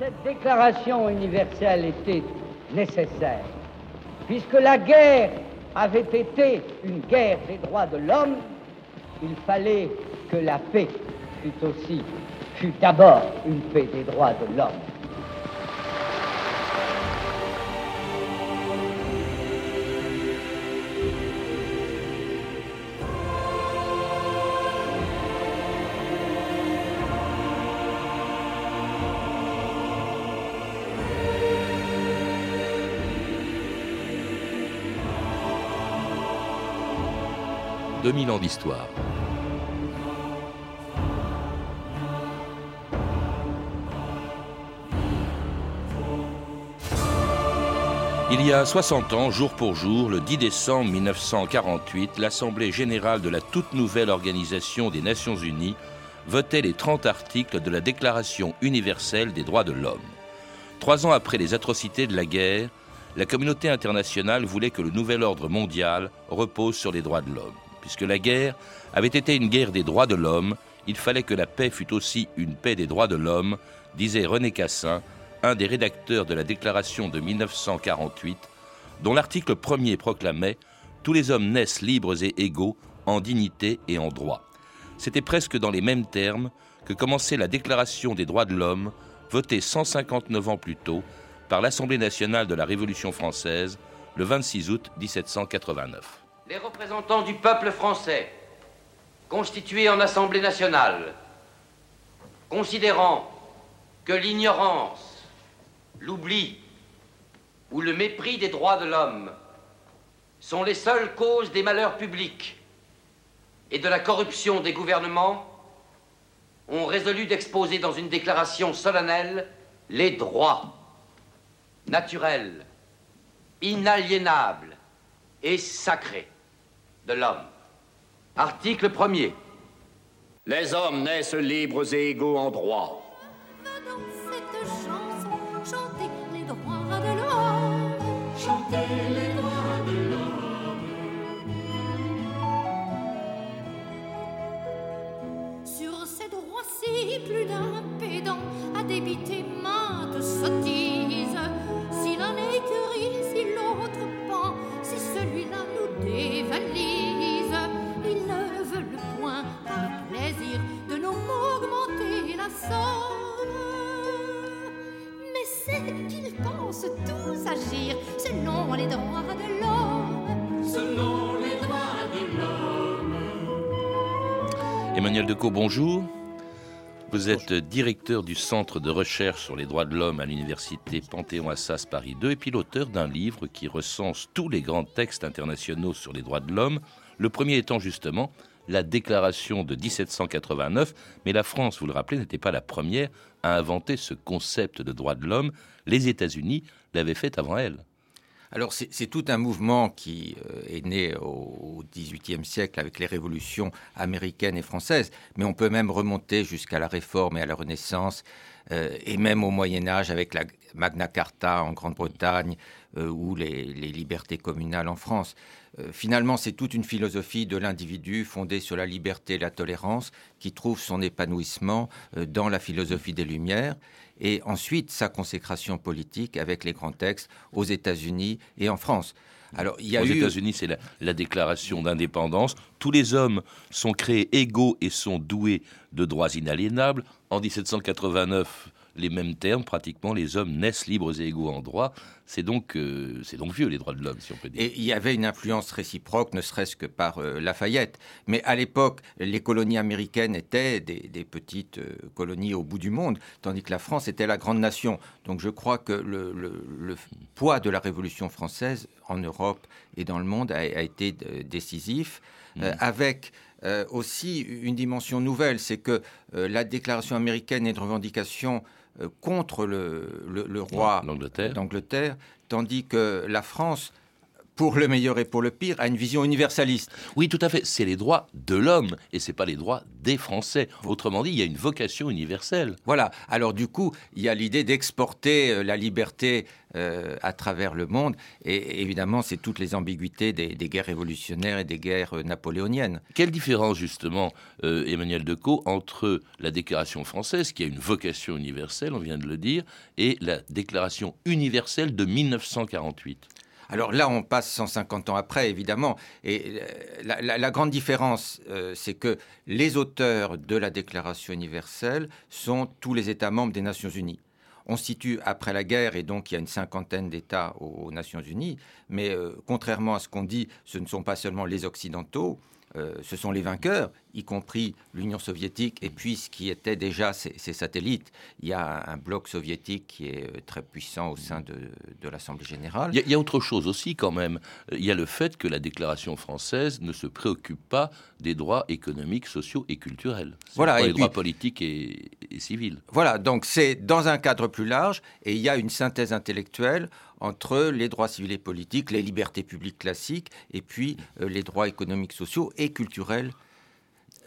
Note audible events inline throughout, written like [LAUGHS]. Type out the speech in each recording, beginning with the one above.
Cette déclaration universelle était nécessaire, puisque la guerre avait été une guerre des droits de l'homme, il fallait que la paix fût aussi, fût d'abord une paix des droits de l'homme. 2000 ans d'histoire. Il y a 60 ans, jour pour jour, le 10 décembre 1948, l'Assemblée générale de la toute nouvelle Organisation des Nations Unies votait les 30 articles de la Déclaration universelle des droits de l'homme. Trois ans après les atrocités de la guerre, la communauté internationale voulait que le nouvel ordre mondial repose sur les droits de l'homme. Puisque la guerre avait été une guerre des droits de l'homme, il fallait que la paix fût aussi une paix des droits de l'homme, disait René Cassin, un des rédacteurs de la déclaration de 1948, dont l'article premier proclamait Tous les hommes naissent libres et égaux en dignité et en droit. C'était presque dans les mêmes termes que commençait la déclaration des droits de l'homme, votée 159 ans plus tôt par l'Assemblée nationale de la Révolution française le 26 août 1789 les représentants du peuple français, constitués en Assemblée nationale, considérant que l'ignorance, l'oubli ou le mépris des droits de l'homme sont les seules causes des malheurs publics et de la corruption des gouvernements, ont résolu d'exposer dans une déclaration solennelle les droits naturels, inaliénables et sacrés de l'homme. Article 1er. Les hommes naissent libres et égaux en droit. Dans cette chanson, chantez les droits de l'homme. Chantez les droits de l'homme. Sur ces droits-ci, plus d'un pédant a débité maintes sottises. Dévalise. Mais c'est qu'ils pensent tous agir selon les droits de l'homme. Selon les droits de l'homme. Emmanuel Decaux, bonjour. Vous êtes directeur du Centre de recherche sur les droits de l'homme à l'Université Panthéon-Assas Paris 2 et puis l'auteur d'un livre qui recense tous les grands textes internationaux sur les droits de l'homme, le premier étant justement la déclaration de 1789, mais la France, vous le rappelez, n'était pas la première à inventer ce concept de droit de l'homme. Les États-Unis l'avaient fait avant elle. Alors c'est tout un mouvement qui euh, est né au XVIIIe siècle avec les révolutions américaines et françaises, mais on peut même remonter jusqu'à la Réforme et à la Renaissance, euh, et même au Moyen Âge avec la Magna Carta en Grande-Bretagne euh, ou les, libertés communales en France. Euh, finalement, c'est toute une philosophie de l'individu fondée sur la liberté et la tolérance qui trouve son épanouissement dans la philosophie des Lumières et ensuite sa consécration politique avec les grands textes aux États-Unis et en France. Alors, il y a Aux États-Unis, c'est la, la, déclaration d'indépendance. Tous les hommes sont créés égaux et sont doués de droits inaliénables. En 1789, les mêmes termes, pratiquement, les hommes naissent libres et égaux en droit. C'est donc, euh, c'est donc vieux, les droits de l'homme, si on peut dire. Et il y avait une influence réciproque, ne serait-ce que par euh, Lafayette. Mais à l'époque, les colonies américaines étaient des, petites euh, colonies au bout du monde, tandis que la France était la grande nation. Donc je crois que le, poids de la Révolution française en Europe et dans le monde a, été décisif, mmh. avec aussi une dimension nouvelle, c'est que la déclaration américaine est une revendication euh, contre le, roi d'Angleterre, tandis que la France pour le meilleur et pour le pire, a une vision universaliste. Oui, tout à fait. C'est les droits de l'homme et c'est pas les droits des Français. Autrement dit, il y a une vocation universelle. Voilà. Alors du coup, il y a l'idée d'exporter euh, la liberté euh, à travers le monde. Et évidemment, c'est toutes les ambiguïtés des, guerres révolutionnaires et des guerres euh, napoléoniennes. Quelle différence, justement, Emmanuel Decaux, entre la déclaration française, qui a une vocation universelle, on vient de le dire, et la déclaration universelle de 1948 alors là, on passe 150 ans après, évidemment. Et euh, la, grande différence, euh, c'est que les auteurs de la Déclaration universelle sont tous les États membres des Nations Unies. On se situe après la guerre et donc il y a une cinquantaine d'États aux, Nations Unies. Mais euh, contrairement à ce qu'on dit, ce ne sont pas seulement les Occidentaux, ce sont les vainqueurs y compris l'Union soviétique et puis ce qui était déjà ses, satellites. Il y a un, bloc soviétique qui est euh, très puissant au sein de, l'Assemblée générale. Il y, a, autre chose aussi quand même. Il y a le fait que la déclaration française ne se préoccupe pas des droits économiques, sociaux et culturels. Voilà, et les droits politiques et, civils. Voilà, donc c'est dans un cadre plus large et il y a une synthèse intellectuelle entre les droits civils et politiques, les libertés publiques classiques et puis euh, les droits économiques, sociaux et culturels.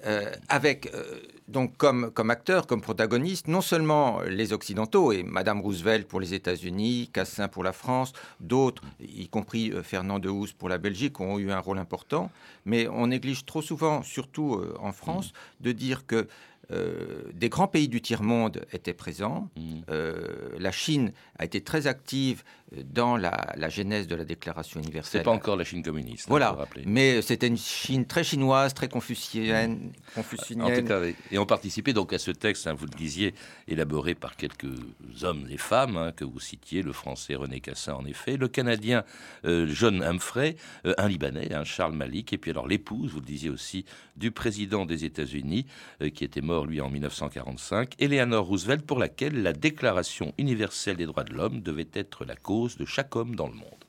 Euh, avec euh, donc comme, comme acteurs, comme protagonistes, non seulement les Occidentaux, et Madame Roosevelt pour les États-Unis, Cassin pour la France, d'autres, y compris Fernand de Housse pour la Belgique, ont eu un rôle important, mais on néglige trop souvent, surtout en France, de dire que euh, des grands pays du tiers-monde étaient présents. Mmh. Euh, la Chine a été très active dans la, genèse de la déclaration universelle. C'est pas encore la Chine communiste. Hein, voilà, mais c'était une Chine très chinoise, très confucienne. En tout cas, et on participait donc à ce texte, hein, vous le disiez, élaboré par quelques hommes et femmes hein, que vous citiez, le français René Cassin en effet, le canadien euh, John Humphrey, un Libanais, Charles Malik, et puis alors l'épouse, vous le disiez aussi, du président des États-Unis, qui était mort lui en 1945, Eleanor Roosevelt, pour laquelle la Déclaration universelle des droits de l'homme devait être la cause de chaque homme dans le monde.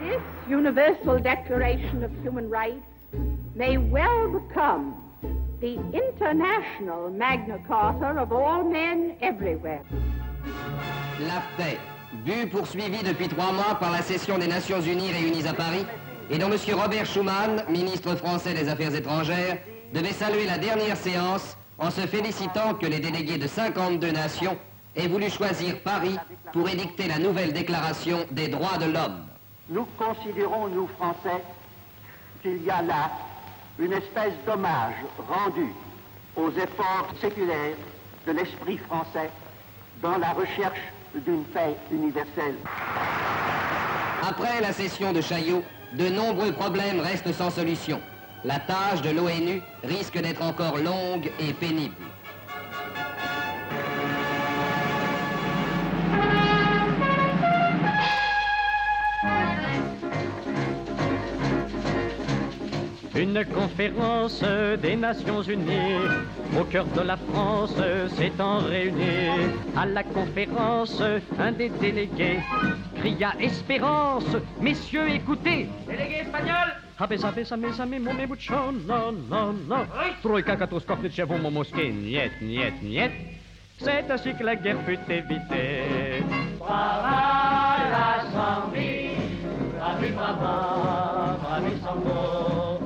This Universal Declaration of Human Rights may well become the international Magna Carta of all men everywhere. La paix, vue poursuivie depuis trois mois par la session des Nations Unies réunies à Paris, et dont M. Robert Schuman, ministre français des Affaires étrangères, devait saluer la dernière séance en se félicitant que les délégués de 52 nations aient voulu choisir Paris pour édicter la nouvelle déclaration des droits de l'homme. Nous considérons, nous Français, qu'il y a là une espèce d'hommage rendu aux efforts séculaires de l'esprit français dans la recherche d'une paix universelle. Après la session de Chaillot, de nombreux problèmes restent sans solution la tâche de l'ONU risque d'être encore longue et pénible. Une conférence des Nations Unies au cœur de la France s'étant réunie. À la conférence, un des délégués cria Espérance, messieurs, écoutez. Délégué espagnol Habe, habe, same, same, mome, mucho, no, no, no. Trojka, Katoskopnitschev, momomoské, niet, niet, niet. C'est ainsi que la guerre fut évitée. Brava l'Assemblée, bravi, brava, bravi, sambo.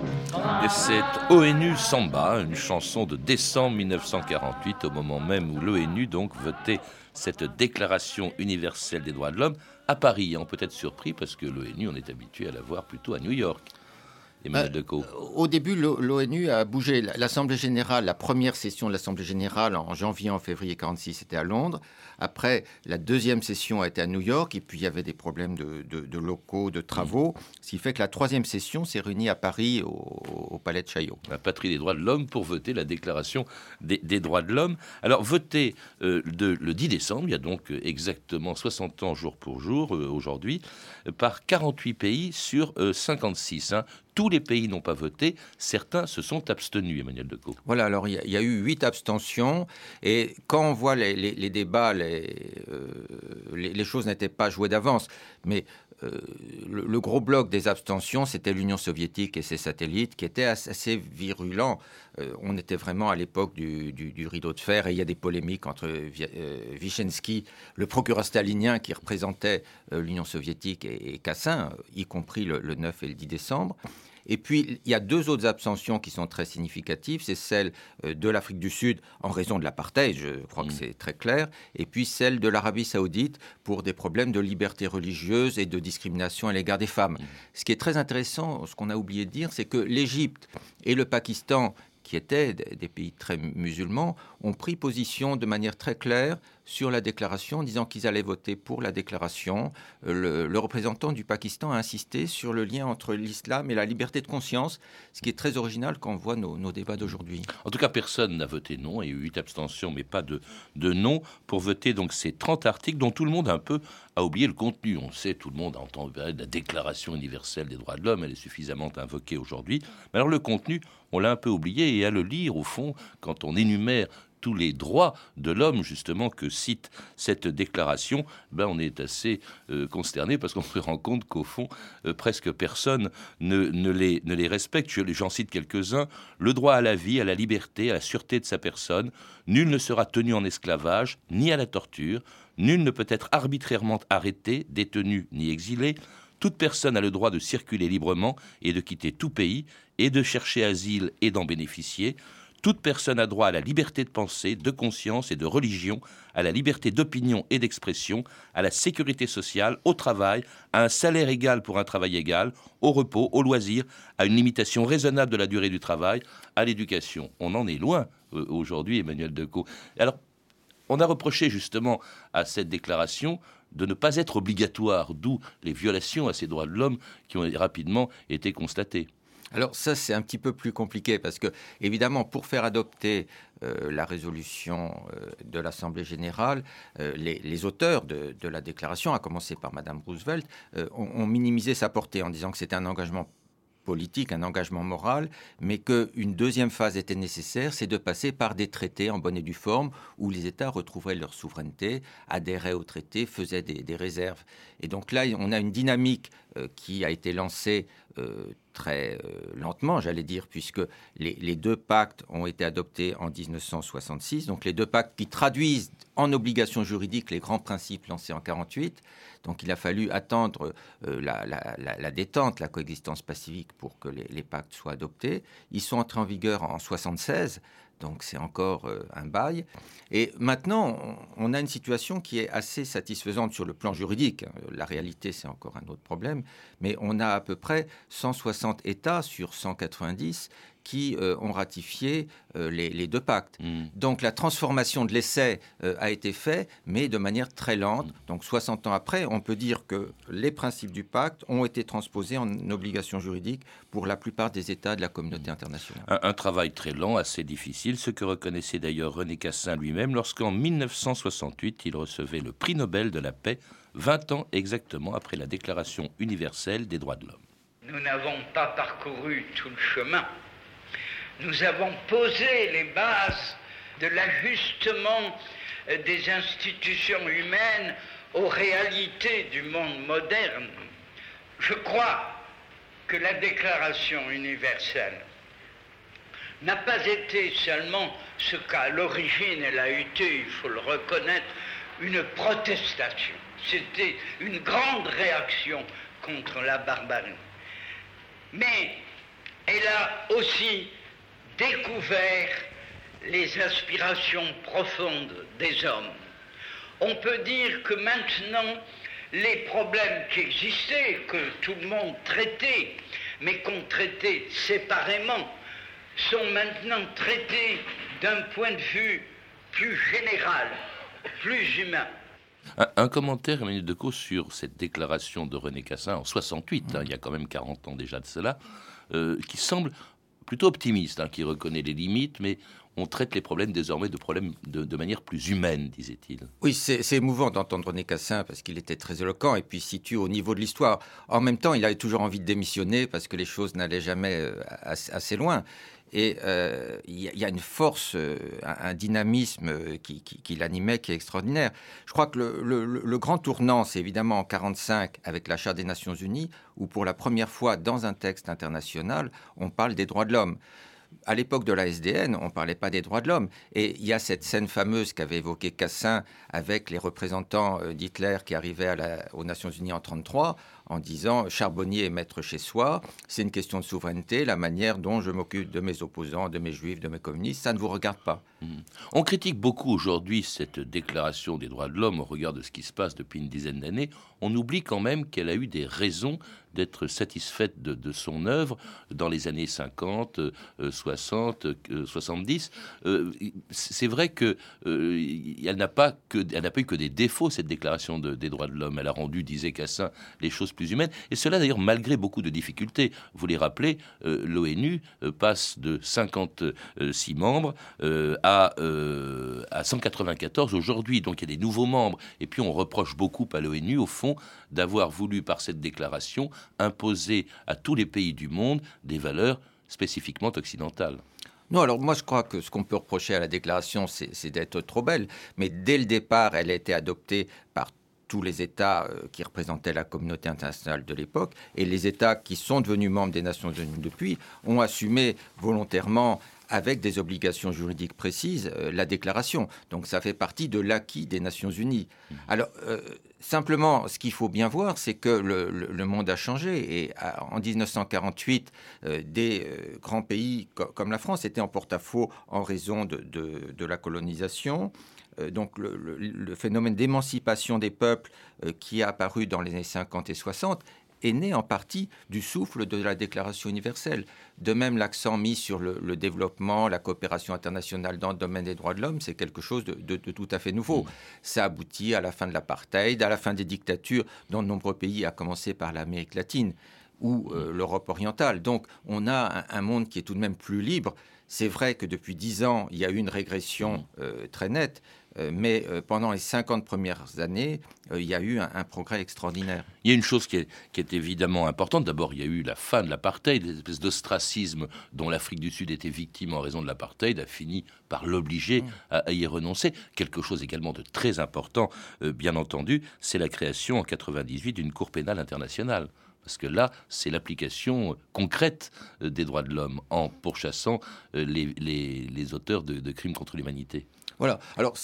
Et c'est ONU Samba, une chanson de décembre 1948, au moment même où l'ONU donc votait cette déclaration universelle des droits de l'homme à Paris. On peut être surpris parce que l'ONU, on est habitué à la voir plutôt à New York. Bah, au début, l'ONU a bougé. L'Assemblée générale, la première session de l'Assemblée générale en janvier, en février 46, était à Londres. Après, la deuxième session a été à New York. Et puis, il y avait des problèmes de, locaux, de travaux. Ce qui fait que la troisième session s'est réunie à Paris, au, Palais de Chaillot. La patrie des droits de l'homme pour voter la déclaration des, droits de l'homme. Alors, voté euh, le 10 décembre, il y a donc exactement 60 ans jour pour jour, euh, aujourd'hui, par 48 pays sur 56. Euh, tous les pays n'ont pas voté, certains se sont abstenus, Emmanuel Decaux. Voilà, alors il y, a eu huit abstentions, et quand on voit les, débats, les, euh, les, choses n'étaient pas jouées d'avance. Mais le, gros bloc des abstentions, c'était l'Union soviétique et ses satellites qui étaient assez virulents. on était vraiment à l'époque du, rideau de fer et il y a des polémiques entre Vyshensky, le procureur stalinien qui représentait l'Union soviétique, et, Cassin, y compris le 9 et le 10 décembre. Et puis, il y a deux autres abstentions qui sont très significatives. C'est celle euh, de l'Afrique du Sud en raison de l'apartheid, je crois que mm. c'est très clair, et puis celle de l'Arabie saoudite pour des problèmes de liberté religieuse et de discrimination à l'égard des femmes. Mm. Ce qui est très intéressant, ce qu'on a oublié de dire, c'est que l'Égypte et le Pakistan qui étaient des pays très musulmans, ont pris position de manière très claire sur la déclaration, en disant qu'ils allaient voter pour la déclaration. Euh, le, représentant du Pakistan a insisté sur le lien entre l'islam et la liberté de conscience, ce qui est très original quand on voit nos, débats d'aujourd'hui. En tout cas, personne n'a voté non. Il y a eu huit abstentions, mais pas de, de non pour voter donc ces 30 articles dont tout le monde un peu a oublié le contenu. On sait, tout le monde a entendu la Déclaration universelle des droits de l'homme, elle est suffisamment invoquée aujourd'hui. Mais alors le contenu, on l'a un peu oublié et à le lire, au fond, quand on énumère tous les droits de l'homme, justement, que cite cette déclaration, ben on est assez euh, consterné parce qu'on [LAUGHS] se rend compte qu'au fond, euh, presque personne ne, les, ne les respecte. J'en cite quelques-uns. Le droit à la vie, à la liberté, à la sûreté de sa personne. Nul ne sera tenu en esclavage, ni à la torture. Nul ne peut être arbitrairement arrêté, détenu, ni exilé. Toute personne a le droit de circuler librement et de quitter tout pays, et de chercher asile et d'en bénéficier. Toute personne a droit à la liberté de pensée, de conscience et de religion, à la liberté d'opinion et d'expression, à la sécurité sociale, au travail, à un salaire égal pour un travail égal, au repos, au loisir, à une limitation raisonnable de la durée du travail, à l'éducation. On en est loin euh, aujourd'hui, Emmanuel Decaux. Alors, on a reproché justement à cette déclaration de ne pas être obligatoire, d'où les violations à ces droits de l'homme qui ont rapidement été constatées. Alors ça, c'est un petit peu plus compliqué parce que, évidemment, pour faire adopter euh, la résolution euh, de l'Assemblée générale, euh, les, auteurs de, la déclaration, à commencer par Madame Roosevelt, ont, minimisé sa portée en disant que c'était un engagement politique, un engagement moral, mais qu'une deuxième phase était nécessaire, c'est de passer par des traités en bonne et due forme où les États retrouveraient leur souveraineté, adhéraient aux traités, faisaient des, réserves. Et donc là, on a une dynamique qui a été lancée très euh, lentement, j'allais dire, puisque les, deux pactes ont été adoptés en 1966, donc les deux pactes qui traduisent en obligation juridique les grands principes lancés en 48. Donc il a fallu attendre euh, la, détente, la coexistence pacifique pour que les, pactes soient adoptés. Ils sont entrés en vigueur en 76. Donc c'est encore euh, un bail. Et maintenant, on, a une situation qui est assez satisfaisante sur le plan juridique. La réalité, c'est encore un autre problème. Mais on a à peu près 160 États sur 190 qui euh, ont ratifié euh, les, deux pactes. Hmm. Donc la transformation de l'essai euh, a été faite, mais de manière très lente. Donc 60 ans après, on peut dire que les principes du pacte ont été transposés en obligation juridique pour la plupart des États de la communauté internationale. Un, travail très lent, assez difficile, ce que reconnaissait d'ailleurs René Cassin lui-même lorsqu'en 1968, il recevait le prix Nobel de la paix, 20 ans exactement après la Déclaration universelle des droits de l'homme. Nous n'avons pas parcouru tout le chemin nous avons posé les bases de l'ajustement des institutions humaines aux réalités du monde moderne. Je crois que la Déclaration universelle n'a pas été seulement ce qu'à l'origine elle a été, il faut le reconnaître, une protestation. C'était une grande réaction contre la barbarie. Mais elle a aussi découvert les aspirations profondes des hommes. On peut dire que maintenant, les problèmes qui existaient, que tout le monde traitait, mais qu'on traitait séparément, sont maintenant traités d'un point de vue plus général, plus humain. Un, commentaire, Emmanuel Decaux, sur cette déclaration de René Cassin en 68, hein, il y a quand même 40 ans déjà de cela, euh, qui semble plutôt optimiste, hein, qui reconnaît les limites, mais on traite les problèmes désormais de problèmes de, manière plus humaine, disait-il. Oui, c'est émouvant d'entendre René Cassin parce qu'il était très éloquent et puis situe au niveau de l'histoire. En même temps, il avait toujours envie de démissionner parce que les choses n'allaient jamais euh, assez loin. Et il y, a une force, un, dynamisme qui, l'animait, qui est extraordinaire. Je crois que le, grand tournant, c'est évidemment en 1945 avec la Charte des Nations Unies, où pour la première fois dans un texte international, on parle des droits de l'homme à l'époque de la SDN, on ne parlait pas des droits de l'homme. Et il y a cette scène fameuse qu'avait évoquée Cassin avec les représentants euh, d'Hitler qui arrivaient aux Nations Unies en 1933 en disant charbonnier et maître chez soi, c'est une question de souveraineté, la manière dont je m'occupe de mes opposants, de mes juifs, de mes communistes, ça ne vous regarde pas. Mmh. On critique beaucoup aujourd'hui cette déclaration des droits de l'homme au regard de ce qui se passe depuis une dizaine d'années. On oublie quand même qu'elle a eu des raisons d'être satisfaite de, son œuvre dans les années 50, 60, 70. c'est vrai que euh, elle n'a pas pas eu que des défauts cette déclaration des droits de l'homme. Elle a rendu, disait Cassin, les choses plus humaines. Et cela d'ailleurs malgré beaucoup de difficultés. Vous les rappelez, euh, l'ONU euh, passe de 56 membres à, à 194 aujourd'hui. Donc il y a des nouveaux membres. Et puis on reproche beaucoup à l'ONU, au fond, d'avoir voulu par cette déclaration imposer à tous les pays du monde des valeurs spécifiquement occidentales. Non, alors moi je crois que ce qu'on peut reprocher à la déclaration, c'est d'être trop belle, mais dès le départ, elle a été adoptée par tous les États euh, qui représentaient la communauté internationale de l'époque, et les États qui sont devenus membres des Nations Unies depuis ont assumé volontairement avec des obligations juridiques précises, euh, la déclaration. Donc ça fait partie de l'acquis des Nations Unies. Mmh. Alors, euh, simplement, ce qu'il faut bien voir, c'est que le, monde a changé. Et en 1948, euh, des grands pays comme la France étaient en porte-à-faux en raison de, de la colonisation donc le, phénomène d'émancipation des peuples qui a apparu dans les années 50 et 60 est né en partie du souffle de la Déclaration universelle. De même, l'accent mis sur le, développement, la coopération internationale dans le domaine des droits de l'homme, c'est quelque chose de, tout à fait nouveau. Mm. Ça aboutit à la fin de l'apartheid, à la fin des dictatures dans de nombreux pays, à commencer par l'Amérique latine ou euh, mm. l'Europe orientale. Donc on a un, monde qui est tout de même plus libre. C'est vrai que depuis dix ans, il y a eu une régression mm. euh, très nette, mais euh, pendant les 50 premières années, euh, il y a eu un, progrès extraordinaire. Il y a une chose qui est, évidemment importante. D'abord, il y a eu la fin de l'apartheid, l'espèce d'ostracisme dont l'Afrique du Sud était victime en raison de l'apartheid, a fini par l'obliger mm. à, y renoncer. Quelque chose également de très important, bien entendu, c'est la création en 98 d'une Cour pénale internationale parce que là, c'est l'application concrète des droits de l'homme en pourchassant les, auteurs de crimes contre l'humanité. Voilà. Alors,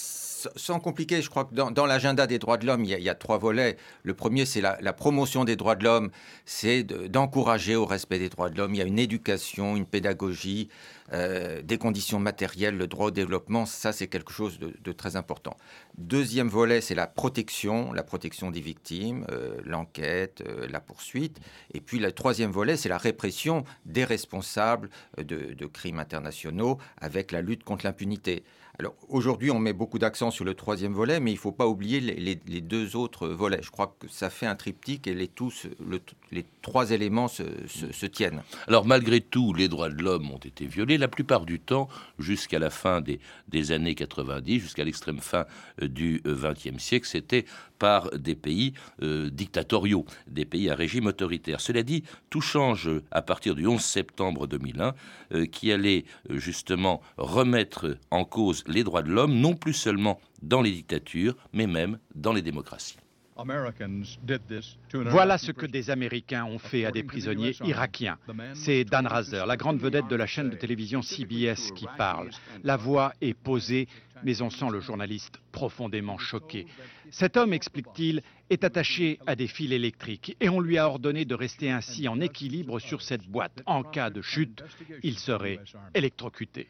sans compliquer, je crois que dans, l'agenda des droits de l'homme, il, y a trois volets. Le premier, c'est la, promotion des droits de l'homme, c'est d'encourager au respect des droits de l'homme. Il y a une éducation, une pédagogie, euh, des conditions matérielles, le droit au développement. Ça, c'est quelque chose de, très important. Deuxième volet, c'est la protection, la protection des victimes, euh, l'enquête, euh, la poursuite. Et puis, le troisième volet, c'est la répression des responsables de, de crimes internationaux avec la lutte contre l'impunité. Alors aujourd'hui, on met beaucoup d'accent sur le troisième volet, mais il ne faut pas oublier les, deux autres volets. Je crois que ça fait un triptyque et les, trois éléments se, tiennent. Alors malgré tout, les droits de l'homme ont été violés la plupart du temps jusqu'à la fin des, des années 90, jusqu'à l'extrême fin euh, du XXe euh, siècle. C'était par des pays euh, dictatoriaux, des pays à régime autoritaire. Cela dit, tout change à partir du 11 septembre 2001, euh, qui allait euh, justement remettre en cause les droits de l'homme, non plus seulement dans les dictatures, mais même dans les démocraties. Voilà ce que des Américains ont fait à des prisonniers irakiens. C'est Dan Razer, la grande vedette de la chaîne de télévision CBS, qui parle. La voix est posée, mais on sent le journaliste profondément choqué. Cet homme, explique-t-il, est attaché à des fils électriques et on lui a ordonné de rester ainsi en équilibre sur cette boîte. En cas de chute, il serait électrocuté.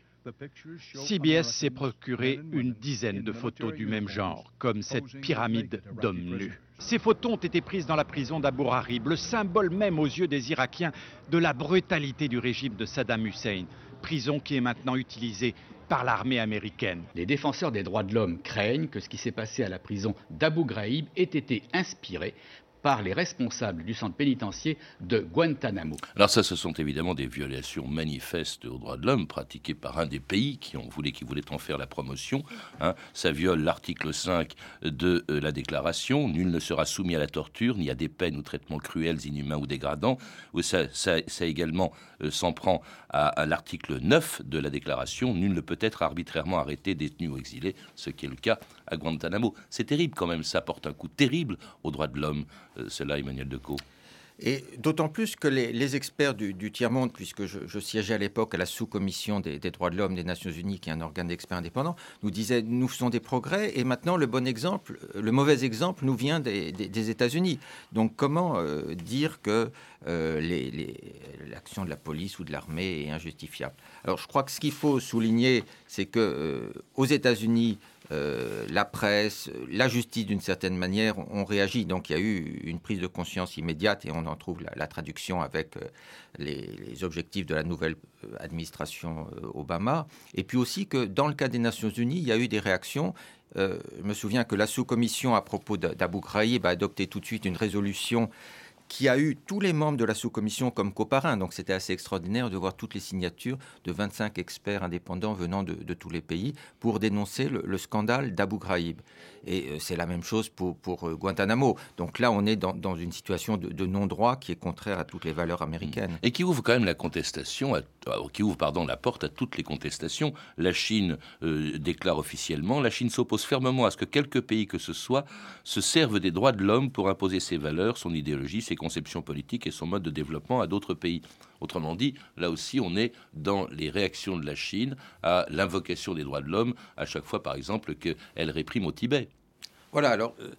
CBS s'est procuré une dizaine de photos du même genre, comme cette pyramide d'hommes nus. Ces photos ont été prises dans la prison d'Abu Ghraib, le symbole même aux yeux des Irakiens de la brutalité du régime de Saddam Hussein, prison qui est maintenant utilisée par l'armée américaine. Les défenseurs des droits de l'homme craignent que ce qui s'est passé à la prison d'Abu Ghraib ait été inspiré par les responsables du centre pénitentiaire de Guantanamo. Alors ça, ce sont évidemment des violations manifestes aux droits de l'homme pratiquées par un des pays qui, voulu, qui voulait en faire la promotion. Hein. Ça viole l'article 5 de euh, la déclaration. Nul ne sera soumis à la torture, ni à des peines ou traitements cruels, inhumains ou dégradants. Ça, ça, ça également euh, s'en prend à, l'article 9 de la déclaration. Nul ne peut être arbitrairement arrêté, détenu ou exilé, ce qui est le cas à Guantanamo. C'est terrible quand même, ça porte un coup terrible aux droits de l'homme, euh, cela, Emmanuel Decaux. Et d'autant plus que les, experts du, tiers-monde, puisque je, siégeais à l'époque à la sous-commission des, droits de l'homme des Nations Unies, qui est un organe d'experts indépendants, nous disaient nous faisons des progrès et maintenant le bon exemple, le mauvais exemple nous vient des, États-Unis. Donc comment euh, dire que euh, l'action de la police ou de l'armée est injustifiable? Alors je crois que ce qu'il faut souligner, c'est que euh, aux États-Unis, euh, la presse, la justice d'une certaine manière ont réagi. Donc il y a eu une prise de conscience immédiate et on en trouve la, traduction avec euh, les, objectifs de la nouvelle euh, administration Obama. Et puis aussi que dans le cas des Nations Unies, il y a eu des réactions. je me souviens que la sous-commission à propos d'Abu Ghraib a adopté tout de suite une résolution qui a eu tous les membres de la sous-commission comme coparrains. Donc c'était assez extraordinaire de voir toutes les signatures de 25 experts indépendants venant de, tous les pays pour dénoncer le, scandale d'Abu Ghraib. Et euh, c'est la même chose pour, euh, Guantanamo. Donc là, on est dans, une situation de, non-droit qui est contraire à toutes les valeurs américaines. Et qui ouvre quand même la contestation, qui ouvre pardon, la porte à toutes les contestations. La Chine euh, déclare officiellement, la Chine s'oppose fermement à ce que quelques pays que ce soit se servent des droits de l'homme pour imposer ses valeurs, son idéologie, ses conception politique et son mode de développement à d'autres pays. Autrement dit, là aussi, on est dans les réactions de la Chine à l'invocation des droits de l'homme, à chaque fois, par exemple, qu'elle réprime au Tibet. Voilà, alors. Euh,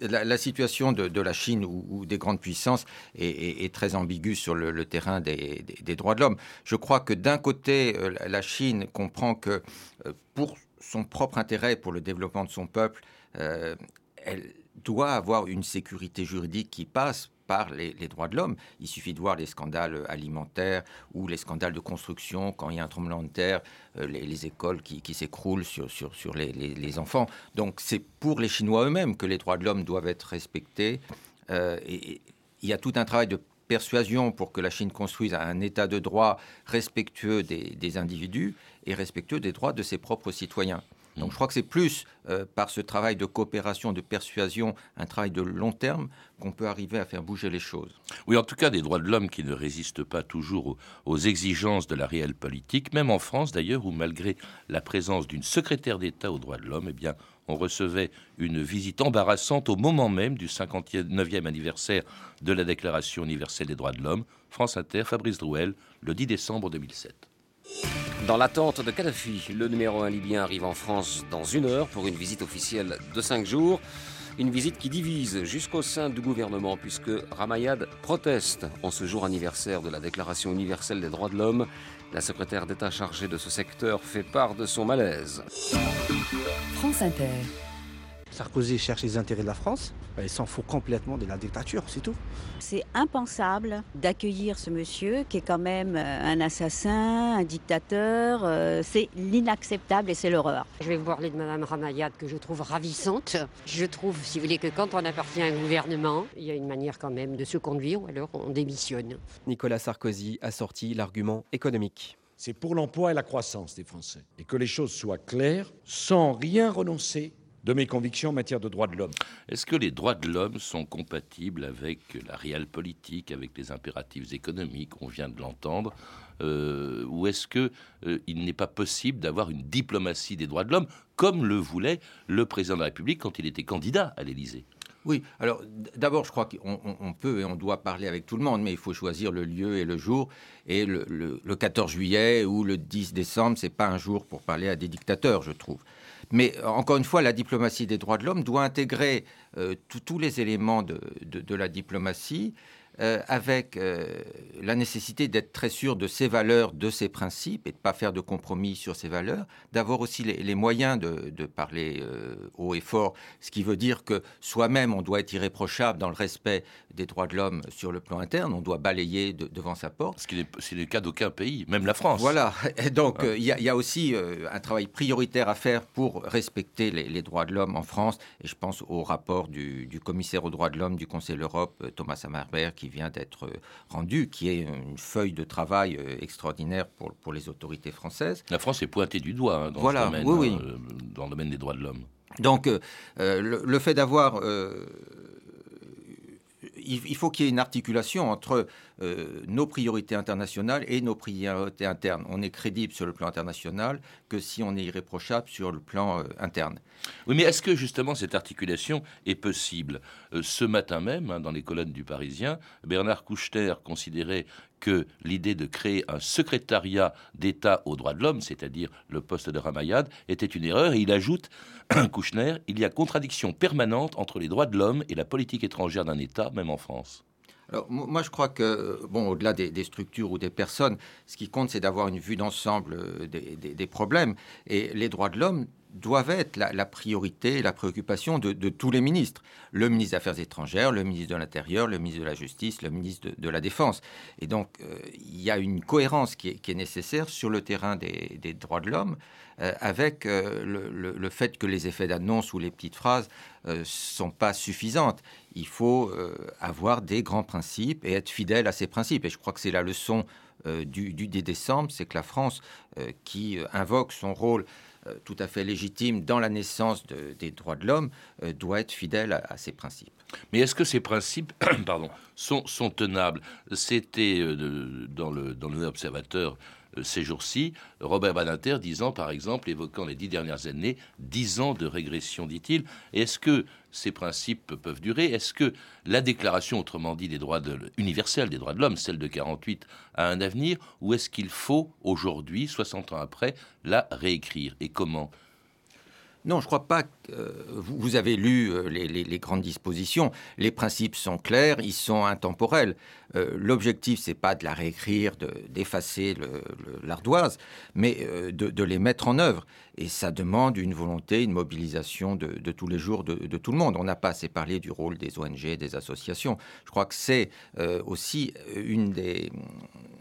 la, situation de, la Chine ou, des grandes puissances est, très ambiguë sur le, terrain des, droits de l'homme. Je crois que d'un côté, euh, la Chine comprend que euh, pour son propre intérêt, pour le développement de son peuple, elle doit avoir une sécurité juridique qui passe par les, droits de l'homme. Il suffit de voir les scandales alimentaires ou les scandales de construction, quand il y a un tremblement de terre, euh, les, écoles qui, s'écroulent sur, sur, sur les, enfants. Donc c'est pour les Chinois eux-mêmes que les droits de l'homme doivent être respectés. Euh, il y a tout un travail de persuasion pour que la Chine construise un état de droit respectueux des individus et respectueux des droits de ses propres citoyens. Donc je crois que c'est plus euh, par ce travail de coopération, de persuasion, un travail de long terme, qu'on peut arriver à faire bouger les choses. Oui, en tout cas, des droits de l'homme qui ne résistent pas toujours aux, exigences de la réelle politique, même en France d'ailleurs, où malgré la présence d'une secrétaire d'État aux droits de l'homme, eh bien, on recevait une visite embarrassante au moment même du 59e anniversaire de la Déclaration universelle des droits de l'homme. France Inter, Fabrice Drouel, le 10 décembre 2007. Dans l'attente de Kadhafi, le numéro 1 libyen arrive en France dans une heure pour une visite officielle de cinq jours. Une visite qui divise jusqu'au sein du gouvernement puisque Ramayad proteste en ce jour anniversaire de la Déclaration universelle des droits de l'homme. La secrétaire d'État chargée de ce secteur fait part de son malaise. France Inter. Sarkozy cherche les intérêts de la France, il s'en fout complètement de la dictature, c'est tout. C'est impensable d'accueillir ce monsieur qui est quand même euh, un assassin, un dictateur. Euh, c'est l'inacceptable et c'est l'horreur. Je vais vous parler de Madame Ramayad que je trouve ravissante. Je trouve, si vous voulez, que quand on appartient à un gouvernement, il y a une manière quand même de se conduire ou alors on démissionne. Nicolas Sarkozy a sorti l'argument économique. C'est pour l'emploi et la croissance des Français. Et que les choses soient claires, sans rien renoncer de mes convictions en matière de droits de l'homme. Est-ce que les droits de l'homme sont compatibles avec la réelle politique, avec les impératifs économiques, on vient de l'entendre, euh, ou est-ce qu'il euh, n'est pas possible d'avoir une diplomatie des droits de l'homme, comme le voulait le président de la République quand il était candidat à l'Élysée? Oui, alors d'abord, je crois qu'on peut et on doit parler avec tout le monde, mais il faut choisir le lieu et le jour. Et le, le 14 juillet ou le 10 décembre, c'est pas un jour pour parler à des dictateurs, je trouve. Mais euh, encore une fois, la diplomatie des droits de l'homme doit intégrer euh, tous les éléments de, la diplomatie. Euh, avec euh, la nécessité d'être très sûr de ses valeurs, de ses principes, et de ne pas faire de compromis sur ses valeurs, d'avoir aussi les, moyens de, parler euh, haut et fort, ce qui veut dire que soi-même, on doit être irréprochable dans le respect des droits de l'homme sur le plan interne, on doit balayer devant sa porte. Ce qui n'est le cas d'aucun pays, même la France. Voilà, et donc il y, a aussi un travail prioritaire à faire pour respecter les, droits de l'homme en France, et je pense au rapport du, du commissaire aux droits de l'homme du Conseil de l'Europe, Thomas Hammarberg, qui vient d'être rendu, qui est une feuille de travail euh, extraordinaire pour, pour les autorités françaises. La France est pointée du doigt hein, dans, voilà, domaine, oui, oui. Euh, dans le domaine des droits de l'homme. Donc, euh, le, fait d'avoir il, faut qu'il y ait une articulation entre nos priorités internationales et nos priorités internes. On est crédible sur le plan international que si on est irréprochable sur le plan interne. Oui, mais est-ce que justement cette articulation est possible? Euh, Ce matin même, hein, dans les colonnes du Parisien, Bernard Kouchner considérait que l'idée de créer un secrétariat d'État aux droits de l'homme, c'est-à-dire le poste de Ramayad, était une erreur. Et il ajoute, [COUGHS] Kouchner, il y a contradiction permanente entre les droits de l'homme et la politique étrangère d'un État, même en France. Alors, moi, je crois que, bon, au-delà des, structures ou des personnes, ce qui compte, c'est d'avoir une vue d'ensemble euh, des, problèmes. Et les droits de l'homme doivent être la, priorité, la préoccupation de, tous les ministres. Le ministre des Affaires étrangères, le ministre de l'Intérieur, le ministre de la Justice, le ministre de, la Défense. Et donc, euh, il y a une cohérence qui est, nécessaire sur le terrain des, droits de l'homme, euh, avec euh, le, fait que les effets d'annonce ou les petites phrases ne sont pas suffisantes. Il faut avoir des grands principes et être fidèle à ces principes. Et je crois que c'est la leçon du, du 10 décembre, c'est que la France, qui invoque son rôle euh, tout à fait légitime dans la naissance des droits de l'homme, euh, doit être fidèle à, ces principes. Mais est-ce que ces principes [COUGHS] pardon, sont, tenables? C'était euh, dans le, dans le observateur ces jours-ci, Robert Badinter disant, par exemple, évoquant les dix dernières années, dix ans de régression, dit-il. Est-ce que ces principes peuvent durer? Est-ce que la déclaration, autrement dit, des droits universels des droits de l'homme, celle de 48, a un avenir? Ou est-ce qu'il faut, aujourd'hui, 60 ans après, la réécrire? Et comment non, je ne crois pas que euh, vous, avez lu euh, les, grandes dispositions. Les principes sont clairs, ils sont intemporels. Euh, l'objectif, c'est pas de la réécrire, d'effacer l'ardoise, mais de, les mettre en œuvre. Et ça demande une volonté, une mobilisation de, tous les jours de, tout le monde. On n'a pas assez parlé du rôle des ONG, des associations. Je crois que c'est aussi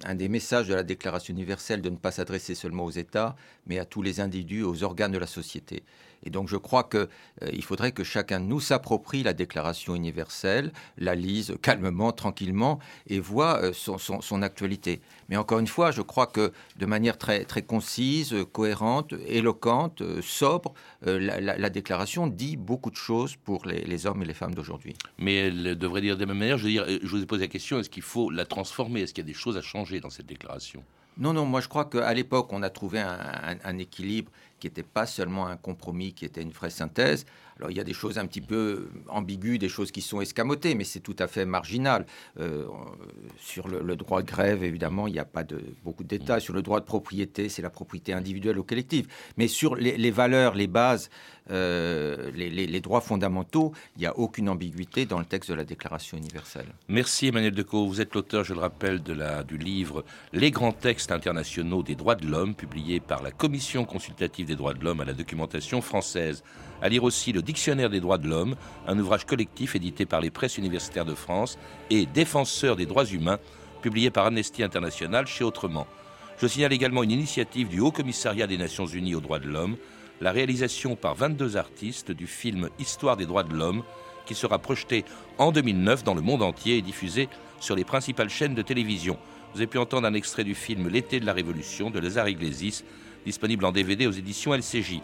un des messages de la Déclaration universelle de ne pas s'adresser seulement aux États, mais à tous les individus, aux organes de la société. Et donc je crois qu'il euh, faudrait que chacun de nous s'approprie la Déclaration universelle, la lise calmement, tranquillement, et voit euh, son, actualité. Mais encore une fois, je crois que de manière très, très concise, cohérente, éloquente, euh, sobre, la, Déclaration dit beaucoup de choses pour les, hommes et les femmes d'aujourd'hui. Mais elle devrait dire de la même manière, je, veux dire, je vous ai posé la question, est-ce qu'il faut la transformer? Est-ce qu'il y a des choses à changer dans cette déclaration? Non, non, moi je crois qu'à l'époque, on a trouvé un équilibre qui n'était pas seulement un compromis, qui était une vraie synthèse. Alors il y a des choses un petit peu ambiguës, des choses qui sont escamotées, mais c'est tout à fait marginal. Euh, sur le, droit de grève, évidemment, il n'y a pas de, beaucoup de détails. Sur le droit de propriété, c'est la propriété individuelle ou collective. Mais sur les, valeurs, les bases, euh, les, droits fondamentaux, il n'y a aucune ambiguïté dans le texte de la Déclaration universelle. Merci Emmanuel Decaux. Vous êtes l'auteur, je le rappelle, de la, du livre Les grands textes internationaux des droits de l'homme, publié par la Commission consultative des droits de l'homme à la documentation française. À lire aussi le Dictionnaire des droits de l'homme, un ouvrage collectif édité par les presses universitaires de France, et Défenseurs des droits humains, publié par Amnesty International chez Autrement. Je signale également une initiative du Haut Commissariat des Nations Unies aux droits de l'homme, la réalisation par 22 artistes du film Histoire des droits de l'homme, qui sera projeté en 2009 dans le monde entier et diffusé sur les principales chaînes de télévision. Vous avez pu entendre un extrait du film L'été de la Révolution de Lazare Iglesias, disponible en DVD aux éditions LCJ.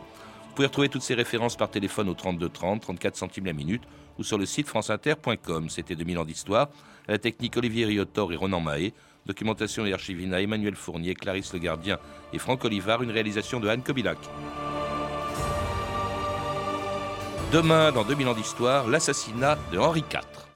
Vous pouvez retrouver toutes ces références par téléphone au 32 30, 34 centimes la minute ou sur le site franceinter.com. C'était 2000 ans d'histoire. La technique Olivier Riotor et Ronan Mahé. Documentation et archivina Emmanuel Fournier, Clarisse Le Gardien et Franck Olivard. Une réalisation de Anne Kobilac. Demain, dans 2000 ans d'histoire, l'assassinat de Henri IV.